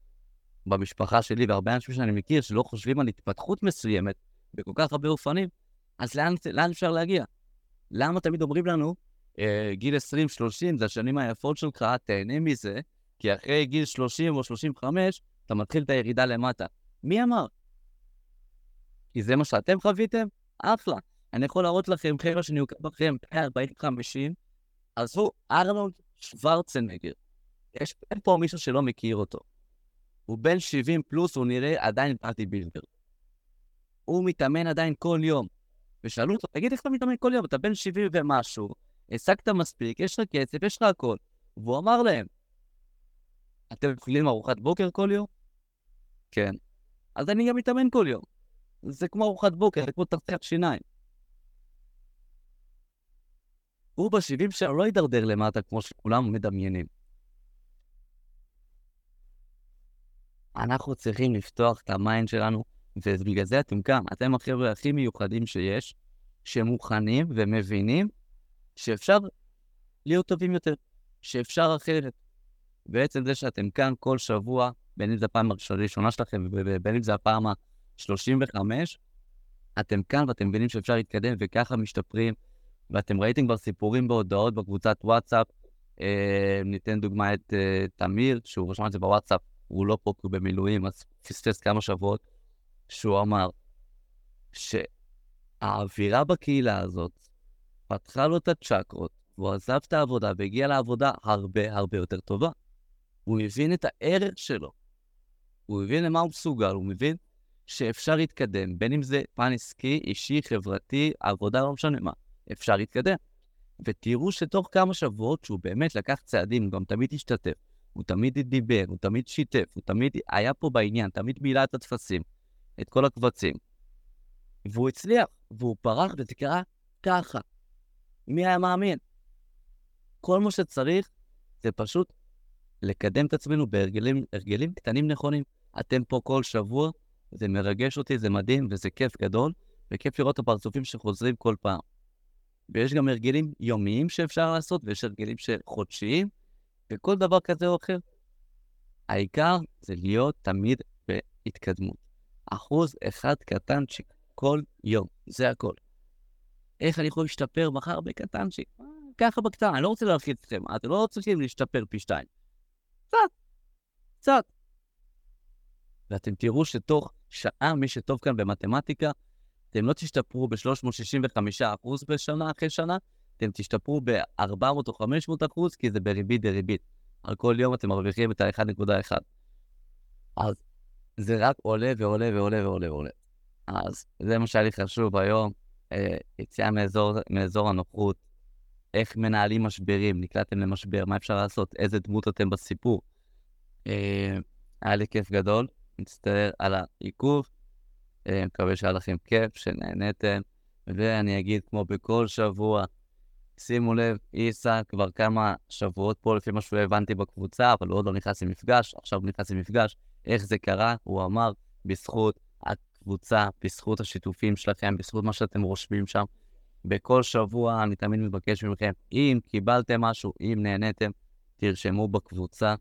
במשפחה שלי והרבה אנשים שאני מכיר, שלא חושבים על התפתחות מסוימת בכל כך הרבה אופנים, אז לאן, לאן אפשר להגיע? למה תמיד אומרים לנו, אה, גיל 20-30 זה השנים היפות שלך, תהנה מזה, כי אחרי גיל 30 או 35, אתה מתחיל את הירידה למטה. מי אמר? כי זה מה שאתם חוויתם? אחלה. אני יכול להראות לכם חבר'ה שאני עוקב בכם ב-40-50, עזבו, ארנולד שוורצנגר. יש פה מישהו שלא מכיר אותו. הוא בן 70 פלוס, הוא נראה עדיין פאטי בילדר. הוא מתאמן עדיין כל יום. ושאלו אותו, תגיד איך אתה מתאמן כל יום? אתה בן 70 ומשהו, השגת מספיק, יש לך כסף, יש לך הכל. והוא אמר להם, אתם אוכלים ארוחת בוקר כל יום? כן. אז אני גם מתאמן כל יום. זה כמו ארוחת בוקר, זה כמו תרצח שיניים. הוא ב-70 שלו לא יידרדר למטה כמו שכולם מדמיינים. אנחנו צריכים לפתוח את ה mind שלנו, ובגלל זה אתם כאן. אתם החבר'ה הכי מיוחדים שיש, שמוכנים ומבינים שאפשר להיות טובים יותר, שאפשר אחרת. בעצם זה שאתם כאן כל שבוע, בין אם זו הפעם הראשונה שלכם ובין אם זו הפעם ה-35, אתם כאן ואתם מבינים שאפשר להתקדם וככה משתפרים, ואתם ראיתם כבר סיפורים בהודעות בקבוצת וואטסאפ. אה, ניתן דוגמא את אה, תמיר, שהוא רשם את זה בוואטסאפ, הוא לא פה כי הוא במילואים, אז פספס כמה שבועות, שהוא אמר שהאווירה בקהילה הזאת פתחה לו את הצ'קרות, והוא עזב את העבודה והגיע לעבודה הרבה הרבה יותר טובה. הוא הבין את הערך שלו. הוא הבין למה הוא מסוגל, הוא מבין שאפשר להתקדם, בין אם זה פן עסקי, אישי, חברתי, עבודה, לא משנה מה, אפשר להתקדם. ותראו שתוך כמה שבועות שהוא באמת לקח צעדים, הוא גם תמיד השתתף, הוא תמיד דיבר, הוא תמיד שיתף, הוא תמיד היה פה בעניין, תמיד מילא את הטפסים, את כל הקבצים. והוא הצליח, והוא פרח וזה קרה ככה. מי היה מאמין? כל מה שצריך זה פשוט לקדם את עצמנו בהרגלים קטנים נכונים. אתם פה כל שבוע, זה מרגש אותי, זה מדהים וזה כיף גדול, וכיף לראות את הפרצופים שחוזרים כל פעם. ויש גם הרגלים יומיים שאפשר לעשות, ויש הרגלים חודשיים, וכל דבר כזה או אחר. העיקר זה להיות תמיד בהתקדמות. אחוז אחד קטנצ'יק כל יום, זה הכל. איך אני יכול להשתפר מחר בקטנצ'יק? אה, ככה בקטנה, אני לא רוצה להרחיב אתכם, אתם לא צריכים להשתפר פי שתיים. קצת, קצת. ואתם תראו שתוך שעה, מי שטוב כאן במתמטיקה, אתם לא תשתפרו ב-365% בשנה אחרי שנה, אתם תשתפרו ב-400 או 500 אחוז, כי זה בריבית דריבית. על כל יום אתם מרוויחים את ה-1.1. אז זה רק עולה ועולה ועולה ועולה ועולה. אז זה מה שהיה לי חשוב היום, אה, יציאה מאזור, מאזור הנוחות, איך מנהלים משברים, נקלעתם למשבר, מה אפשר לעשות, איזה דמות אתם בסיפור. אה, היה לי כיף גדול, מצטער על העיכוב, אה, מקווה שהיה לכם כיף, שנהניתם, ואני אגיד כמו בכל שבוע, שימו לב, איסה כבר כמה שבועות פה לפי מה שהוא הבנתי בקבוצה, אבל הוא עוד לא נכנס למפגש, עכשיו הוא נכנס למפגש. איך זה קרה? הוא אמר, בזכות הקבוצה, בזכות השיתופים שלכם, בזכות מה שאתם רושמים שם. בכל שבוע אני תמיד מבקש מכם, אם קיבלתם משהו, אם נהניתם, תרשמו בקבוצה,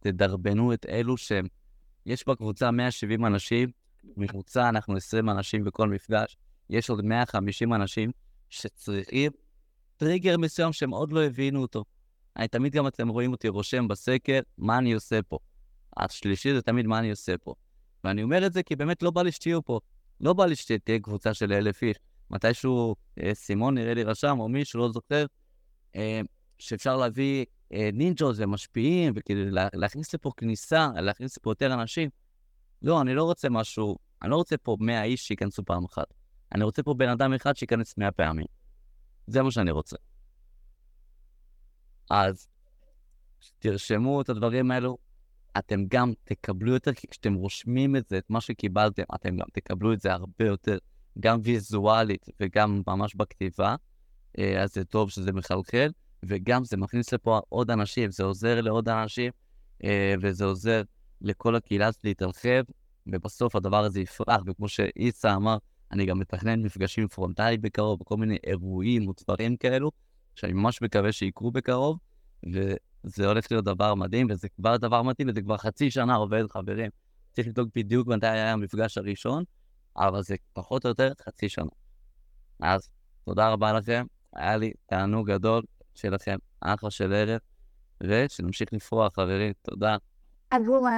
תדרבנו את אלו שהם... יש בקבוצה 170 אנשים, ממוצע אנחנו 20 אנשים בכל מפגש, יש עוד 150 אנשים שצריכים טריגר מסוים שהם עוד לא הבינו אותו. אני תמיד גם אתם רואים אותי רושם בסקר, מה אני עושה פה. השלישי זה תמיד מה אני עושה פה. ואני אומר את זה כי באמת לא בא לי שתהיו פה. לא בא לי שתהיה קבוצה של אלף איש. מתישהו אה, סימון נראה לי רשם, או מישהו, לא זוכר, אה, שאפשר להביא אה, נינג'ות ומשפיעים, וכאילו לה, להכניס לפה כניסה, להכניס לפה יותר אנשים. לא, אני לא רוצה משהו, אני לא רוצה פה 100 איש שייכנסו פעם אחת. אני רוצה פה בן אדם אחד שייכנס 100 פעמים. זה מה שאני רוצה. אז תרשמו את הדברים האלו, אתם גם תקבלו יותר, כי כשאתם רושמים את זה, את מה שקיבלתם, אתם גם תקבלו את זה הרבה יותר, גם ויזואלית וגם ממש בכתיבה, אה, אז זה טוב שזה מחלחל, וגם זה מכניס לפה עוד אנשים, זה עוזר לעוד אנשים, אה, וזה עוזר לכל הקהילה להתרחב, ובסוף הדבר הזה יפרח, וכמו שאיסה אמר, אני גם מתכנן מפגשים פרונטליים בקרוב, וכל מיני אירועים ודברים כאלו, שאני ממש מקווה שיקרו בקרוב, וזה הולך להיות דבר מדהים, וזה כבר דבר מדהים, וזה כבר חצי שנה עובד, חברים. צריך לבדוק בדיוק מתי היה המפגש הראשון, אבל זה פחות או יותר חצי שנה. אז תודה רבה לכם, היה לי תענוג גדול, שיהיה לכם אחלה של ערב, ושנמשיך לפרוח, חברים. תודה. עבור